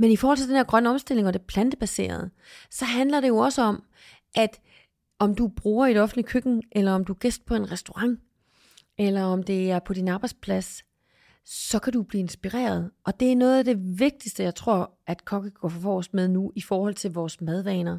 Men i forhold til den her grønne omstilling og det plantebaserede, så handler det jo også om, at om du bruger i et offentligt køkken, eller om du er gæst på en restaurant, eller om det er på din arbejdsplads, så kan du blive inspireret. Og det er noget af det vigtigste, jeg tror, at kokke går for os med nu i forhold til vores madvaner.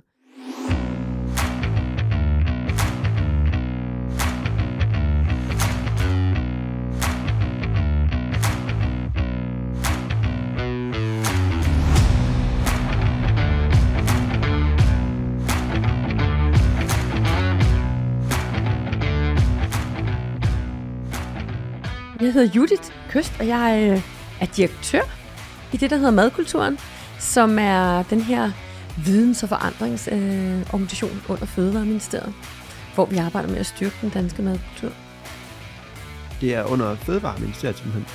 Jeg hedder Judith Køst, og jeg øh, er direktør i det, der hedder Madkulturen, som er den her videns- og forandringsorganisation øh, under Fødevareministeriet, hvor vi arbejder med at styrke den danske madkultur. Det er under Fødevareministeriet simpelthen?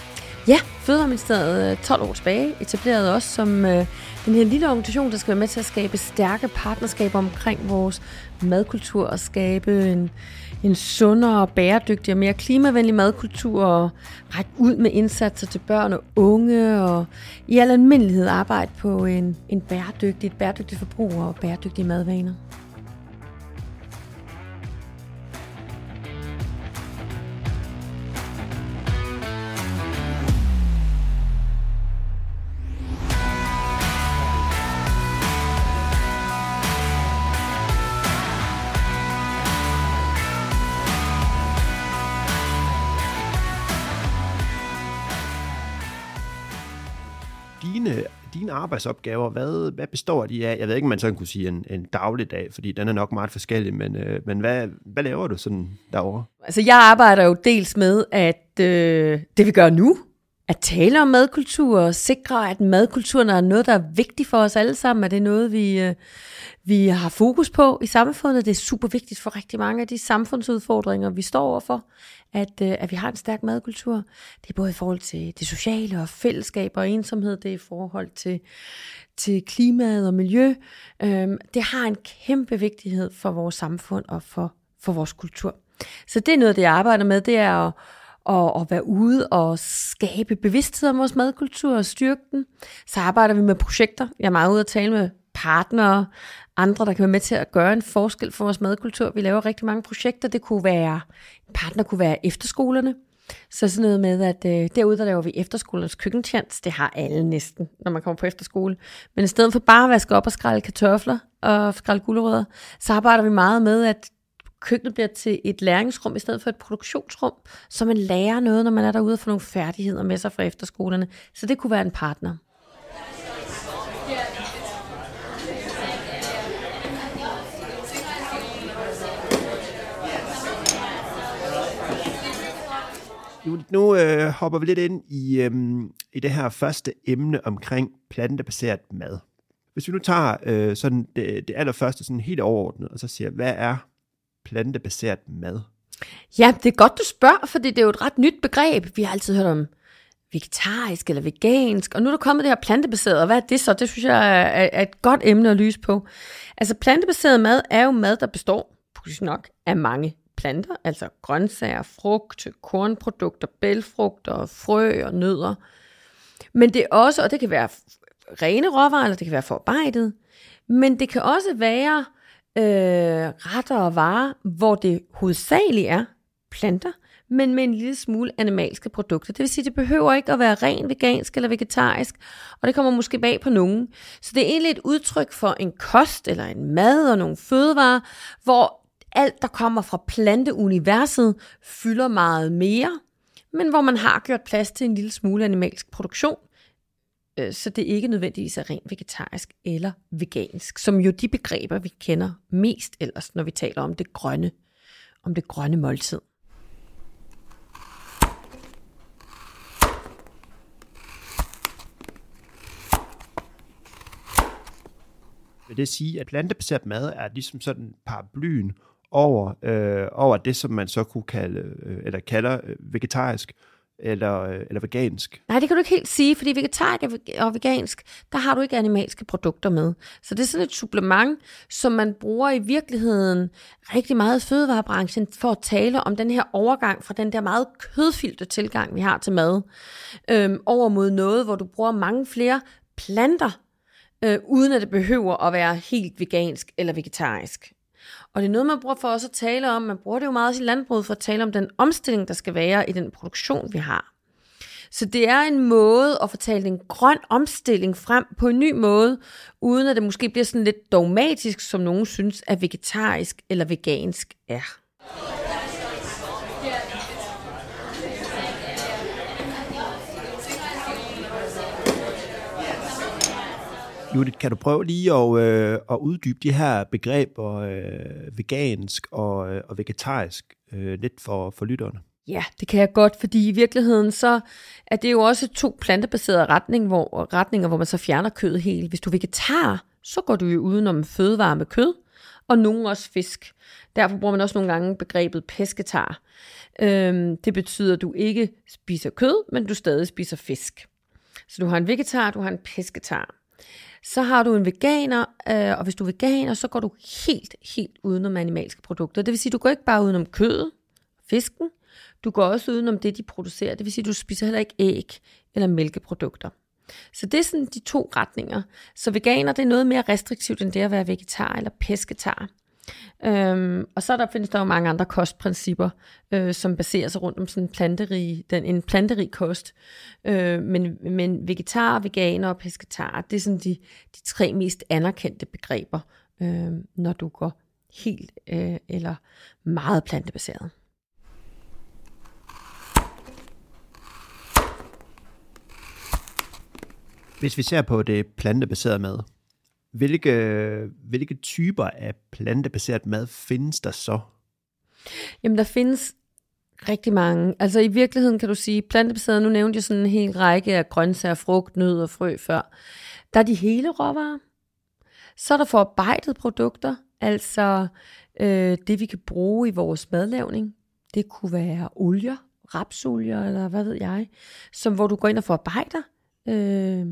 Ja, Fødevareministeriet øh, 12 år tilbage etablerede os som øh, den her lille organisation, der skal være med til at skabe stærke partnerskaber omkring vores madkultur og skabe en, en sundere, bæredygtig og mere klimavenlig madkultur og række ud med indsatser til børn og unge og i al almindelighed arbejde på en, en bæredygtig, et bæredygtigt forbrug og bæredygtige madvaner. Arbejdsopgaver, hvad, hvad består de af? Jeg ved ikke, om man sådan kunne sige en, en dagligdag, fordi den er nok meget forskellig, men, øh, men hvad, hvad laver du sådan derovre? Altså, jeg arbejder jo dels med, at øh, det vi gør nu, at tale om madkultur og sikre, at madkulturen er noget, der er vigtigt for os alle sammen, at det er noget, vi, øh, vi har fokus på i samfundet. Det er super vigtigt for rigtig mange af de samfundsudfordringer, vi står overfor, at, øh, at vi har en stærk madkultur. Det er både i forhold til det sociale og fællesskab og ensomhed, det er i forhold til, til klimaet og miljø. Øhm, det har en kæmpe vigtighed for vores samfund og for, for vores kultur. Så det er noget, det jeg arbejder med, det er at at, at være ude og skabe bevidsthed om vores madkultur og styrke den. Så arbejder vi med projekter. Jeg er meget ude at tale med partnere, andre, der kan være med til at gøre en forskel for vores madkultur. Vi laver rigtig mange projekter. Det kunne være, en partner kunne være efterskolerne. Så sådan noget med, at øh, derude der laver vi efterskolernes køkkentjans. Det har alle næsten, når man kommer på efterskole. Men i stedet for bare at vaske op og skrælle kartofler og skrælle gulerødder, så arbejder vi meget med, at køkkenet bliver til et læringsrum i stedet for et produktionsrum, så man lærer noget, når man er derude og får nogle færdigheder med sig fra efterskolerne. Så det kunne være en partner. Nu, nu øh, hopper vi lidt ind i, øh, i det her første emne omkring plantebaseret mad. Hvis vi nu tager øh, sådan det, det allerførste sådan helt overordnet, og så siger, hvad er plantebaseret mad? Ja, det er godt, du spørger, fordi det er jo et ret nyt begreb. Vi har altid hørt om vegetarisk eller vegansk, og nu er der kommet det her plantebaseret, og hvad er det så? Det synes jeg er, er et godt emne at lyse på. Altså plantebaseret mad er jo mad, der består, pudsigt nok, af mange planter, altså grøntsager, frugt, kornprodukter, bælfrugter, frø og nødder. Men det er også, og det kan være rene råvarer, eller det kan være forarbejdet, men det kan også være øh, retter og varer, hvor det hovedsageligt er planter, men med en lille smule animalske produkter. Det vil sige, det behøver ikke at være ren vegansk eller vegetarisk, og det kommer måske bag på nogen. Så det er egentlig et udtryk for en kost eller en mad og nogle fødevarer, hvor alt, der kommer fra planteuniverset, fylder meget mere, men hvor man har gjort plads til en lille smule animalsk produktion, øh, så det ikke nødvendigvis er rent vegetarisk eller vegansk, som jo de begreber, vi kender mest ellers, når vi taler om det grønne, om det grønne måltid. Vil det sige, at plantebaseret mad er ligesom sådan paraplyen over, øh, over det, som man så kunne kalde, øh, eller kalder øh, vegetarisk eller, øh, eller vegansk? Nej, det kan du ikke helt sige, fordi vegetarisk og vegansk, der har du ikke animalske produkter med. Så det er sådan et supplement, som man bruger i virkeligheden rigtig meget i fødevarebranchen for at tale om den her overgang fra den der meget kødfyldte tilgang, vi har til mad, øh, over mod noget, hvor du bruger mange flere planter øh, uden at det behøver at være helt vegansk eller vegetarisk. Og det er noget, man bruger for også at tale om. Man bruger det jo meget i landbruget for at tale om den omstilling, der skal være i den produktion, vi har. Så det er en måde at fortælle en grøn omstilling frem på en ny måde, uden at det måske bliver sådan lidt dogmatisk, som nogen synes, at vegetarisk eller vegansk er. Judith, kan du prøve lige at, øh, at uddybe de her begreber øh, vegansk og, øh, og vegetarisk øh, lidt for, for lytterne? Ja, det kan jeg godt, fordi i virkeligheden så er det jo også to plantebaserede retning, hvor, retninger, hvor man så fjerner kød helt. Hvis du er vegetar, så går du jo udenom fødevare med kød, og nogen også fisk. Derfor bruger man også nogle gange begrebet pesketar. Øhm, det betyder, at du ikke spiser kød, men du stadig spiser fisk. Så du har en vegetar, du har en pesketar. Så har du en veganer, øh, og hvis du er veganer, så går du helt, helt udenom animalske produkter. Det vil sige, du går ikke bare udenom kød, fisken, du går også udenom det, de producerer. Det vil sige, du spiser heller ikke æg eller mælkeprodukter. Så det er sådan de to retninger. Så veganer, det er noget mere restriktivt, end det at være vegetar eller pesketar. Øhm, og så der findes der jo mange andre kostprincipper, øh, som baserer sig rundt om sådan en planterig, den, en planterig kost. Øh, men, men vegetar, veganer og pesketar, det er sådan de, de tre mest anerkendte begreber, øh, når du går helt øh, eller meget plantebaseret. Hvis vi ser på det plantebaserede mad, hvilke, hvilke typer af plantebaseret mad findes der så? Jamen, der findes rigtig mange. Altså i virkeligheden kan du sige, plantebaseret, nu nævnte jeg sådan en hel række af grøntsager, frugt, nød og frø før. Der er de hele råvarer. Så er der forarbejdet produkter, altså øh, det vi kan bruge i vores madlavning. Det kunne være olier, rapsolier eller hvad ved jeg, som hvor du går ind og forarbejder øh,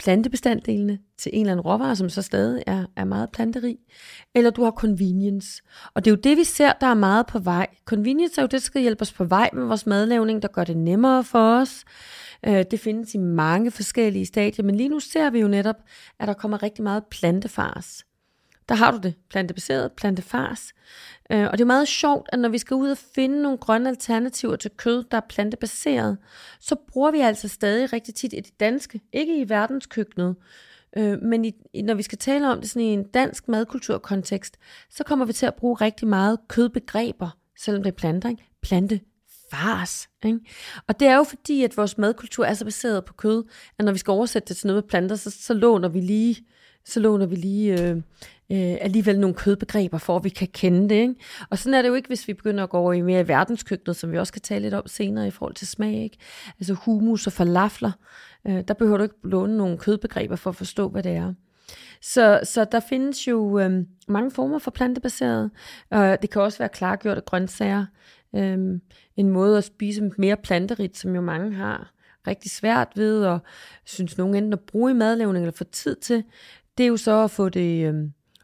plantebestanddelene til en eller anden råvare, som så stadig er, er meget planterig, eller du har convenience. Og det er jo det, vi ser, der er meget på vej. Convenience er jo det, der skal hjælpe os på vej med vores madlavning, der gør det nemmere for os. Øh, det findes i mange forskellige stadier, men lige nu ser vi jo netop, at der kommer rigtig meget plantefars. Der har du det, plantebaseret, plantefars. Øh, og det er meget sjovt, at når vi skal ud og finde nogle grønne alternativer til kød, der er plantebaseret, så bruger vi altså stadig rigtig tit i det danske, ikke i verdenskøkkenet, øh, men i, når vi skal tale om det sådan i en dansk madkulturkontekst, så kommer vi til at bruge rigtig meget kødbegreber, selvom det er planter, ikke? plante fars. Ikke? Og det er jo fordi, at vores madkultur er så baseret på kød, at når vi skal oversætte det til noget med planter, så, så låner vi lige så låner vi lige øh, øh, alligevel nogle kødbegreber, for at vi kan kende det. Ikke? Og sådan er det jo ikke, hvis vi begynder at gå over i mere verdenskøkkenet, som vi også kan tale lidt om senere i forhold til smag. Ikke? Altså humus og falafler, øh, der behøver du ikke låne nogle kødbegreber for at forstå, hvad det er. Så, så der findes jo øh, mange former for plantebaseret. Øh, det kan også være klargjorte grøntsager. Øh, en måde at spise mere planterigt, som jo mange har rigtig svært ved, og synes nogen enten at bruge i madlavning eller få tid til, det er jo så at få det, øh,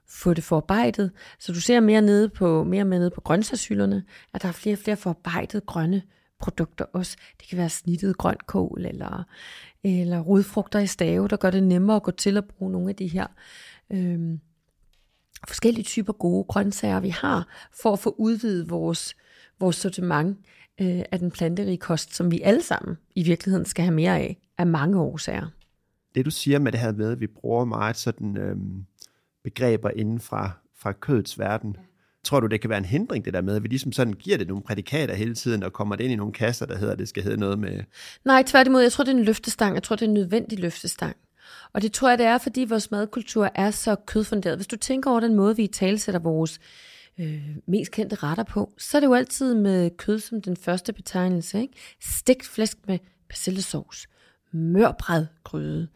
få det forarbejdet. Så du ser mere nede på, mere med nede på grøntsagshylderne, at der er flere og flere forarbejdede grønne produkter også. Det kan være snittet grønkål eller, eller rodfrugter i stave, der gør det nemmere at gå til at bruge nogle af de her øh, forskellige typer gode grøntsager, vi har, for at få udvidet vores, vores sortiment øh, af den planterige kost, som vi alle sammen i virkeligheden skal have mere af, af mange årsager det du siger med det her med, at vi bruger meget sådan Øh begreber inden fra, fra kødets verden, tror du, det kan være en hindring, det der med, at vi ligesom sådan giver det nogle prædikater hele tiden, og kommer det ind i nogle kasser, der hedder, at det skal hedde noget med... Nej, tværtimod, jeg tror, det er en løftestang. Jeg tror, det er en nødvendig løftestang. Og det tror jeg, det er, fordi vores madkultur er så kødfunderet. Hvis du tænker over den måde, vi talsætter vores øh, mest kendte retter på, så er det jo altid med kød som den første betegnelse. Ikke? Stegt flæsk med persillesauce mørbrædgryde,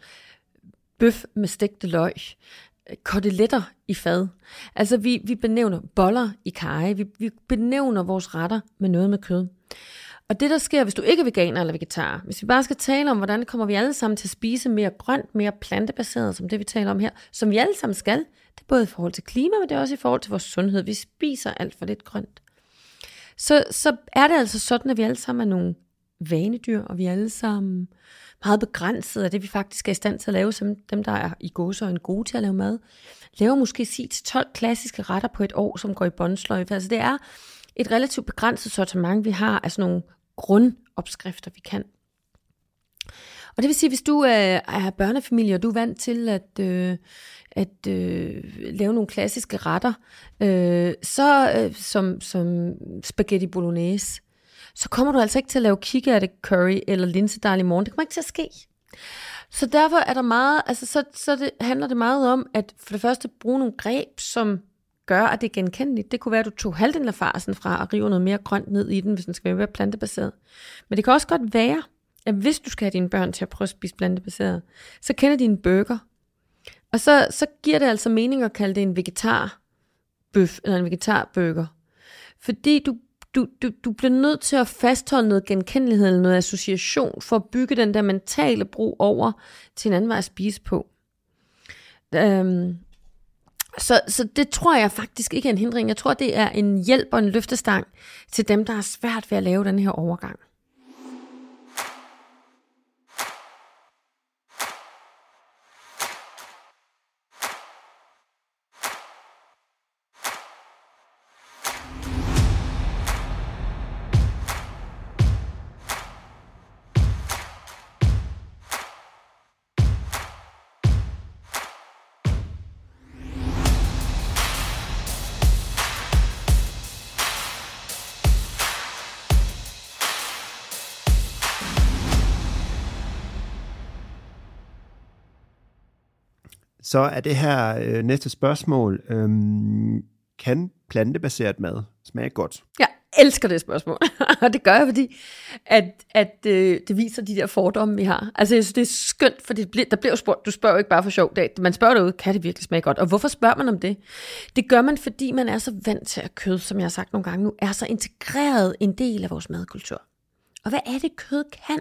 bøf med stegte løg, koteletter i fad. Altså vi, vi benævner boller i kaj, vi, vi benævner vores retter med noget med kød. Og det der sker, hvis du ikke er veganer eller vegetar, hvis vi bare skal tale om, hvordan kommer vi alle sammen til at spise mere grønt, mere plantebaseret, som det vi taler om her, som vi alle sammen skal, det er både i forhold til klima, men det er også i forhold til vores sundhed. Vi spiser alt for lidt grønt. Så, så er det altså sådan, at vi alle sammen er nogle vanedyr, og vi er alle sammen meget begrænset af det, vi faktisk er i stand til at lave, som dem, der er i gåse og en gode til at lave mad, laver måske 10-12 klassiske retter på et år, som går i båndsløjfe. Altså det er et relativt begrænset sortiment, vi har af sådan nogle grundopskrifter, vi kan. Og det vil sige, hvis du er, er børnefamilie, og du er vant til at, øh, at øh, lave nogle klassiske retter, øh, så øh, som, som spaghetti bolognese, så kommer du altså ikke til at lave kikærte curry eller linsedej i morgen. Det kommer ikke til at ske. Så derfor er der meget, altså så, så det, handler det meget om, at for det første bruge nogle greb, som gør, at det er genkendeligt. Det kunne være, at du tog halvdelen af farsen fra og river noget mere grønt ned i den, hvis den skal være plantebaseret. Men det kan også godt være, at hvis du skal have dine børn til at prøve at spise plantebaseret, så kender de en burger. Og så, så giver det altså mening at kalde det en vegetarbøf eller en vegetarburger. Fordi du, du, du, du bliver nødt til at fastholde noget genkendelighed eller noget association for at bygge den der mentale bro over til en anden vej at spise på. Øhm, så, så det tror jeg faktisk ikke er en hindring. Jeg tror, det er en hjælp og en løftestang til dem, der har svært ved at lave den her overgang. Så er det her øh, næste spørgsmål. Øhm, kan plantebaseret mad smage godt? Jeg elsker det spørgsmål, og det gør jeg, fordi at, at øh, det viser de der fordomme, vi har. Altså jeg synes, det er skønt, for det bliver, der bliver spurgt, du spørger jo ikke bare for sjov. Det, man spørger derude, kan det virkelig smage godt? Og hvorfor spørger man om det? Det gør man, fordi man er så vant til at kød, som jeg har sagt nogle gange nu, er så integreret en del af vores madkultur. Og hvad er det, kød kan?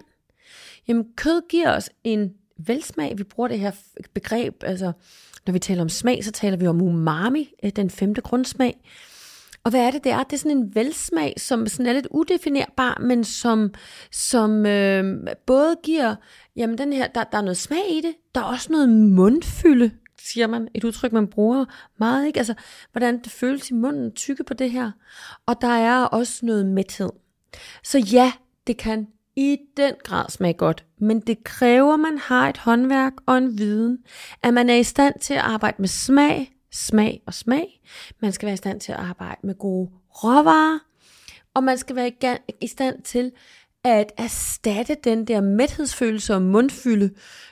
Jamen, kød giver os en velsmag. Vi bruger det her begreb, altså når vi taler om smag, så taler vi om umami, øh, den femte grundsmag. Og hvad er det, det er? Det er sådan en velsmag, som sådan er lidt udefinerbar, men som, som øh, både giver, jamen den her, der, der er noget smag i det, der er også noget mundfylde, siger man, et udtryk, man bruger meget, ikke? Altså, hvordan det føles i munden, tykke på det her. Og der er også noget mæthed. Så ja, det kan i den grad smage godt, men det kræver, at man har et håndværk og en viden, at man er i stand til at arbejde med smag, smag og smag. Man skal være i stand til at arbejde med gode råvarer, og man skal være i stand til at erstatte den der mæthedsfølelse og mundfylde,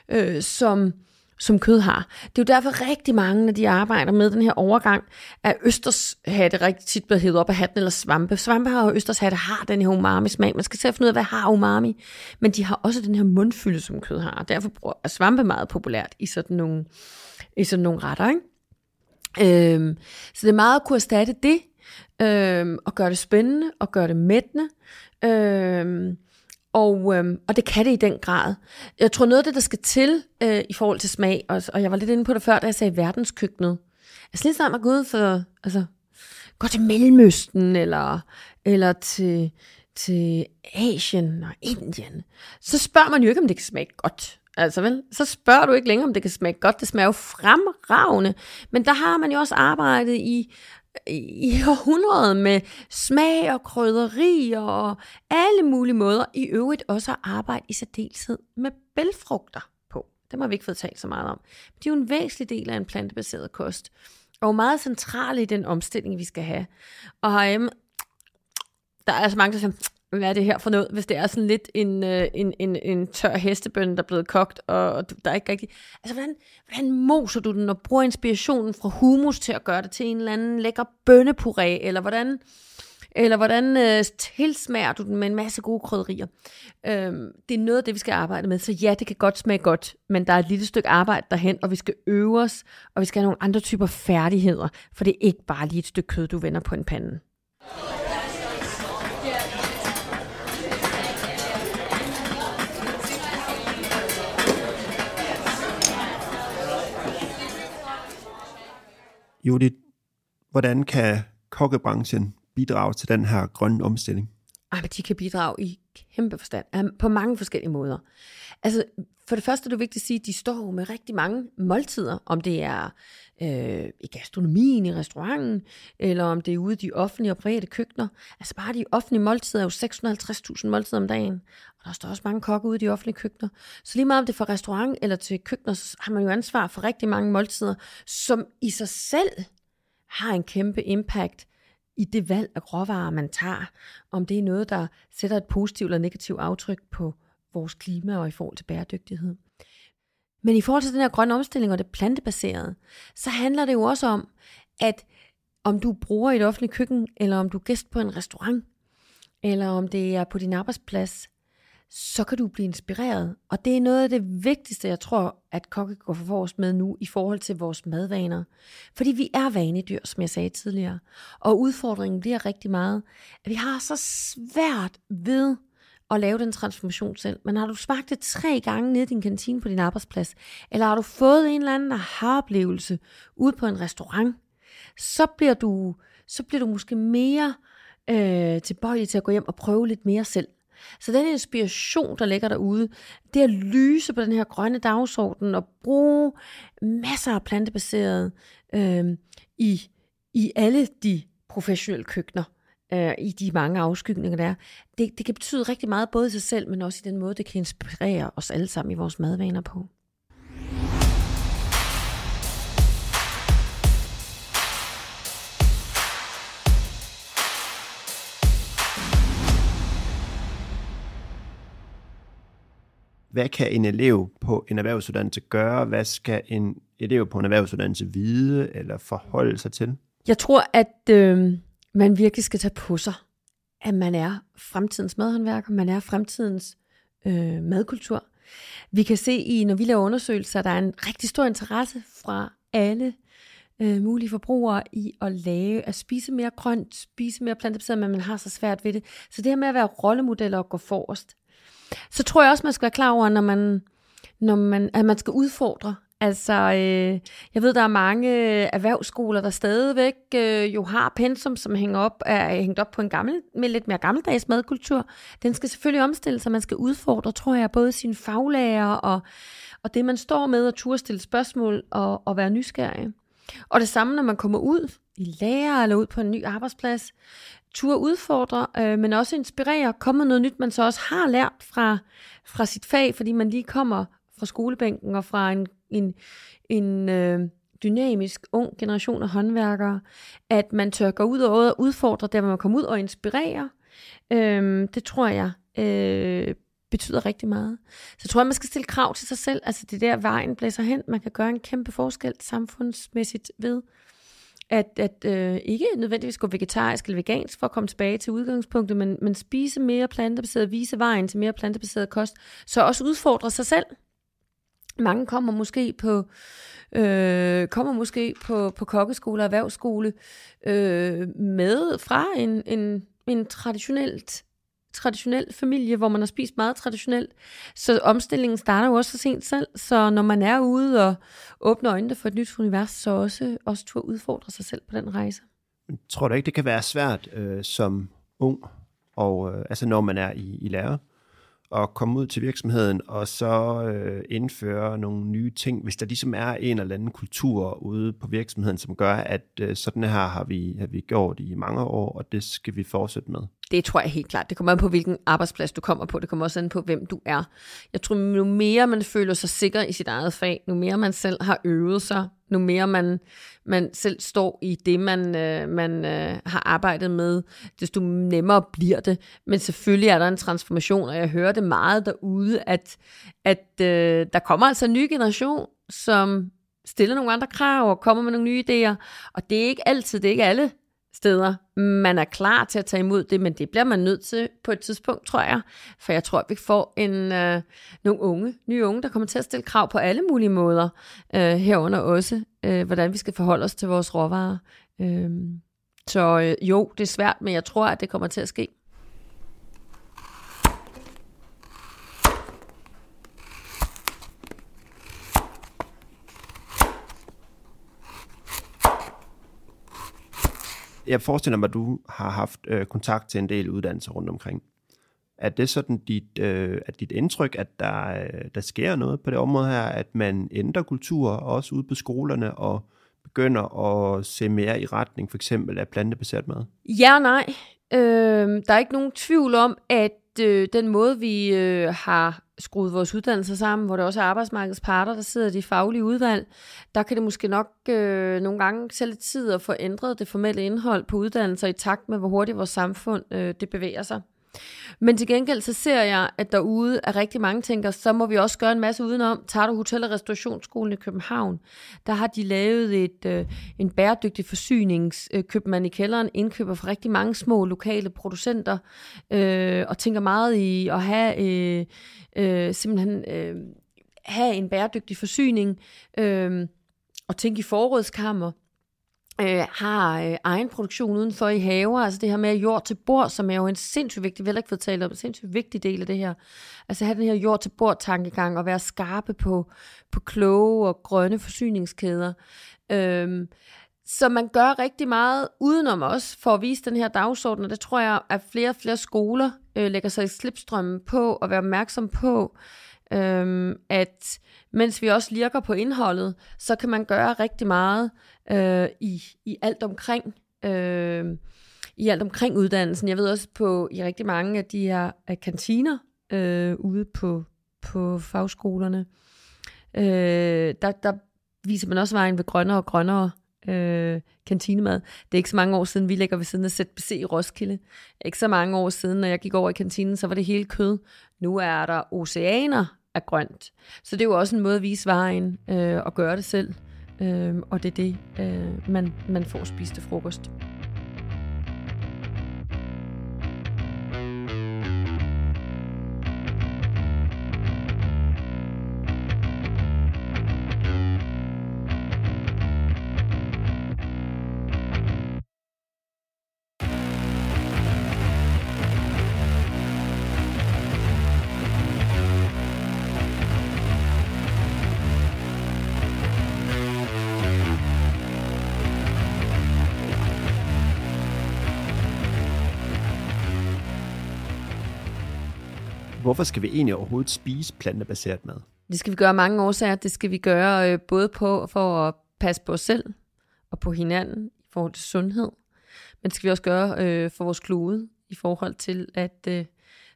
øh, som som kød har. Det er jo derfor rigtig mange, når de arbejder med den her overgang, at østershatte rigtig tit bliver hævet op af hatten eller svampe. Svampe har østers østershatte har den her umami-smag. Man skal selv finde ud af, hvad har umami. Men de har også den her mundfylde, som kød har. Og derfor er svampe meget populært i sådan nogle, i sådan nogle retter. Ikke? Øhm, så det er meget at kunne erstatte det, øhm, og gøre det spændende, og gøre det mættende. Øhm, og, øhm, og det kan det i den grad. Jeg tror noget af det, der skal til øh, i forhold til smag, og, og jeg var lidt inde på det før, da jeg sagde verdenskøkkenet. Altså lige snart man går ud for, altså, går til Mellemøsten, eller, eller til, til Asien og Indien, så spørger man jo ikke, om det kan smage godt. Altså vel, så spørger du ikke længere, om det kan smage godt. Det smager jo fremragende. Men der har man jo også arbejdet i i århundrede med smag og krydderier og alle mulige måder. I øvrigt også at arbejde i særdeleshed med bælfrugter på. Det har vi ikke fået talt så meget om. De er jo en væsentlig del af en plantebaseret kost. Og meget centrale i den omstilling, vi skal have. Og herhjemme, der er så mange, der siger, hvad er det her for noget, hvis det er sådan lidt en, øh, en, en, en tør hestebønne, der er blevet kogt, og, og der er ikke rigtig... Altså, hvordan, hvordan moser du den og bruger inspirationen fra humus til at gøre det til en eller anden lækker bønnepuré, eller hvordan, eller hvordan øh, tilsmager du den med en masse gode krydderier? Øhm, det er noget af det, vi skal arbejde med. Så ja, det kan godt smage godt, men der er et lille stykke arbejde derhen, og vi skal øve os, og vi skal have nogle andre typer færdigheder, for det er ikke bare lige et stykke kød, du vender på en pande. Judith, hvordan kan kokkebranchen bidrage til den her grønne omstilling? Ej, men de kan bidrage i kæmpe forstand på mange forskellige måder. Altså, for det første er det vigtigt at sige, at de står med rigtig mange måltider, om det er øh, i gastronomien, i restauranten, eller om det er ude i de offentlige og private køkkener. Altså bare de offentlige måltider er jo 650.000 måltider om dagen, og der står også mange kokke ude i de offentlige køkkener. Så lige meget om det er fra restaurant eller til køkkener, så har man jo ansvar for rigtig mange måltider, som i sig selv har en kæmpe impact i det valg af råvarer, man tager. Om det er noget, der sætter et positivt eller negativt aftryk på vores klima og i forhold til bæredygtighed. Men i forhold til den her grønne omstilling og det plantebaserede, så handler det jo også om, at om du bruger et offentligt køkken, eller om du er gæst på en restaurant, eller om det er på din arbejdsplads, så kan du blive inspireret. Og det er noget af det vigtigste, jeg tror, at kokke går for os med nu i forhold til vores madvaner. Fordi vi er vanedyr, som jeg sagde tidligere. Og udfordringen bliver rigtig meget, at vi har så svært ved at lave den transformation selv. Men har du smagt det tre gange ned i din kantine på din arbejdsplads, eller har du fået en eller anden aha-oplevelse ude på en restaurant, så bliver du, så bliver du måske mere øh, tilbøjelig til at gå hjem og prøve lidt mere selv. Så den inspiration, der ligger derude, det at lyse på den her grønne dagsorden og bruge masser af plantebaseret øh, i, i alle de professionelle køkkener, øh, i de mange afskygninger, der er, det, det kan betyde rigtig meget, både i sig selv, men også i den måde, det kan inspirere os alle sammen i vores madvaner på. hvad kan en elev på en erhvervsuddannelse gøre? Hvad skal en elev på en erhvervsuddannelse vide eller forholde sig til? Jeg tror, at øh, man virkelig skal tage på sig, at man er fremtidens madhåndværker, man er fremtidens øh, madkultur. Vi kan se i, når vi laver undersøgelser, at der er en rigtig stor interesse fra alle øh, mulige forbrugere i at lave, at spise mere grønt, spise mere plantebaseret, men man har så svært ved det. Så det her med at være rollemodeller og gå forrest, så tror jeg også, man skal være klar over, når man, når man, at man skal udfordre. Altså, øh, jeg ved, der er mange øh, erhvervsskoler, der stadigvæk øh, jo har pensum, som hænger op, er hængt op på en gammel, med lidt mere gammeldags madkultur. Den skal selvfølgelig omstille sig, man skal udfordre, tror jeg, både sine faglærer og, og det, man står med, at turde stille spørgsmål og, og være nysgerrig. Og det samme, når man kommer ud i lærer eller ud på en ny arbejdsplads, tur udfordre, øh, men også inspirere, komme med noget nyt, man så også har lært fra, fra sit fag, fordi man lige kommer fra skolebænken og fra en, en, en øh, dynamisk ung generation af håndværkere, at man tør gå ud og udfordre, der hvor man kommer ud og inspirere. Øh, det tror jeg øh, betyder rigtig meget. Så jeg tror, man skal stille krav til sig selv. Altså det der vejen blæser hen. Man kan gøre en kæmpe forskel samfundsmæssigt ved at, at øh, ikke nødvendigvis gå vegetarisk eller vegansk for at komme tilbage til udgangspunktet, men, men spise mere plantebaseret, vise vejen til mere plantebaseret kost, så også udfordre sig selv. Mange kommer måske på øh, kommer måske på, på kokkeskole og erhvervsskole øh, med fra en, en, en traditionelt traditionel familie, hvor man har spist meget traditionelt. Så omstillingen starter jo også så sent selv. Så når man er ude og åbner øjnene for et nyt univers, så også, også tur udfordre sig selv på den rejse. Tror du ikke, det kan være svært øh, som ung, og øh, altså når man er i, i lære, at komme ud til virksomheden og så øh, indføre nogle nye ting, hvis der ligesom er en eller anden kultur ude på virksomheden, som gør, at øh, sådan her har vi, har vi gjort i mange år, og det skal vi fortsætte med. Det tror jeg helt klart. Det kommer an på, hvilken arbejdsplads du kommer på. Det kommer også an på, hvem du er. Jeg tror, nu mere man føler sig sikker i sit eget fag, nu mere man selv har øvet sig, nu mere man, man selv står i det, man, øh, man øh, har arbejdet med, desto nemmere bliver det. Men selvfølgelig er der en transformation, og jeg hører det meget derude, at, at øh, der kommer altså en ny generation, som stiller nogle andre krav og kommer med nogle nye idéer. Og det er ikke altid, det er ikke alle steder, man er klar til at tage imod det, men det bliver man nødt til på et tidspunkt, tror jeg. For jeg tror, at vi får en, øh, nogle unge, nye unge, der kommer til at stille krav på alle mulige måder, øh, herunder også, øh, hvordan vi skal forholde os til vores råvarer. Øh, så øh, jo, det er svært, men jeg tror, at det kommer til at ske. Jeg forestiller mig, at du har haft øh, kontakt til en del uddannelser rundt omkring. Er det sådan dit, øh, at dit indtryk, at der, øh, der sker noget på det område her, at man ændrer kultur også ude på skolerne og begynder at se mere i retning for eksempel af plantebaseret mad? Ja og nej. Øh, der er ikke nogen tvivl om, at øh, den måde, vi øh, har skruet vores uddannelser sammen, hvor der også er arbejdsmarkedets parter, der sidder i de faglige udvalg, der kan det måske nok øh, nogle gange tage lidt tid at få ændret det formelle indhold på uddannelser i takt med, hvor hurtigt vores samfund øh, det bevæger sig. Men til gengæld så ser jeg, at derude er rigtig mange tænker, så må vi også gøre en masse udenom. Tager du Hotel- og Restaurationsskolen i København, der har de lavet et, øh, en bæredygtig forsyningskøbmand øh, i kælderen, indkøber for rigtig mange små lokale producenter, øh, og tænker meget i at have øh, øh, simpelthen øh, have en bæredygtig forsyning, øh, og tænke i forrådskammer øh, har øh, egen produktion udenfor i haver, altså det her med jord til bord, som er jo en sindssygt vigtig, vi har ikke fået talt om, en sindssygt vigtig del af det her. Altså have den her jord til bord tankegang og være skarpe på, på kloge og grønne forsyningskæder. Øhm, så man gør rigtig meget udenom os for at vise den her dagsorden, og det tror jeg, at flere og flere skoler øh, lægger sig i slipstrømmen på og være opmærksom på, øhm, at mens vi også lirker på indholdet, så kan man gøre rigtig meget øh, i, i alt omkring øh, i alt omkring uddannelsen. Jeg ved også på i rigtig mange af de her af kantiner øh, ude på, på fagskolerne, øh, der, der viser man også vejen ved grønnere og grønnere øh, kantinemad. Det er ikke så mange år siden, vi ligger ved siden af ZBC i Roskilde. Ikke så mange år siden, når jeg gik over i kantinen, så var det hele kød. Nu er der oceaner er grønt. Så det er jo også en måde at vise vejen øh, og gøre det selv. Øh, og det er det, øh, man, man får spist til frokost. Hvorfor skal vi egentlig overhovedet spise plantebaseret mad? Det skal vi gøre mange årsager. Det skal vi gøre øh, både på, for at passe på os selv og på hinanden i forhold til sundhed. Men det skal vi også gøre øh, for vores klode i forhold til at øh,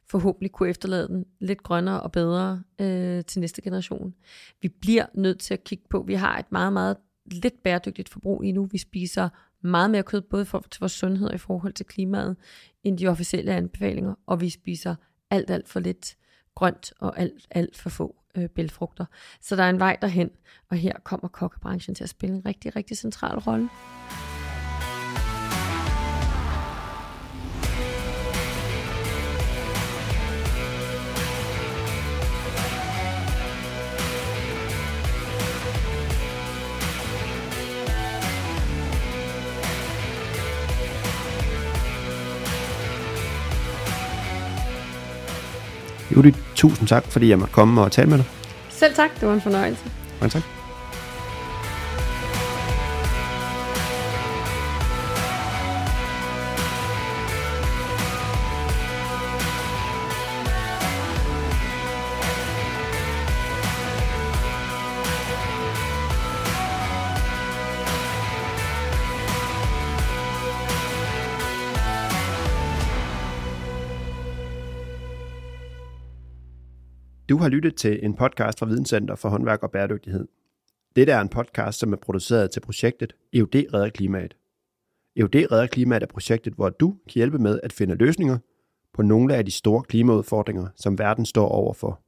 forhåbentlig kunne efterlade den lidt grønnere og bedre øh, til næste generation. Vi bliver nødt til at kigge på, vi har et meget, meget lidt bæredygtigt forbrug lige nu. Vi spiser meget mere kød, både for, til vores sundhed og i forhold til klimaet, end de officielle anbefalinger, og vi spiser alt, alt for lidt grønt og alt, alt for få øh, bælfrugter. Så der er en vej derhen, og her kommer kokkebranchen til at spille en rigtig, rigtig central rolle. Judith, tusind tak, fordi jeg måtte komme og tale med dig. Selv tak, det var en fornøjelse. Mange tak. Du har lyttet til en podcast fra Videnscenter for håndværk og bæredygtighed. Dette er en podcast, som er produceret til projektet EUD Redder Klimaet. EUD Redder Klimaet er projektet, hvor du kan hjælpe med at finde løsninger på nogle af de store klimaudfordringer, som verden står overfor.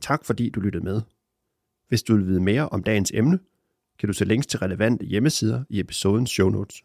Tak fordi du lyttede med. Hvis du vil vide mere om dagens emne, kan du se links til relevante hjemmesider i episodens show notes.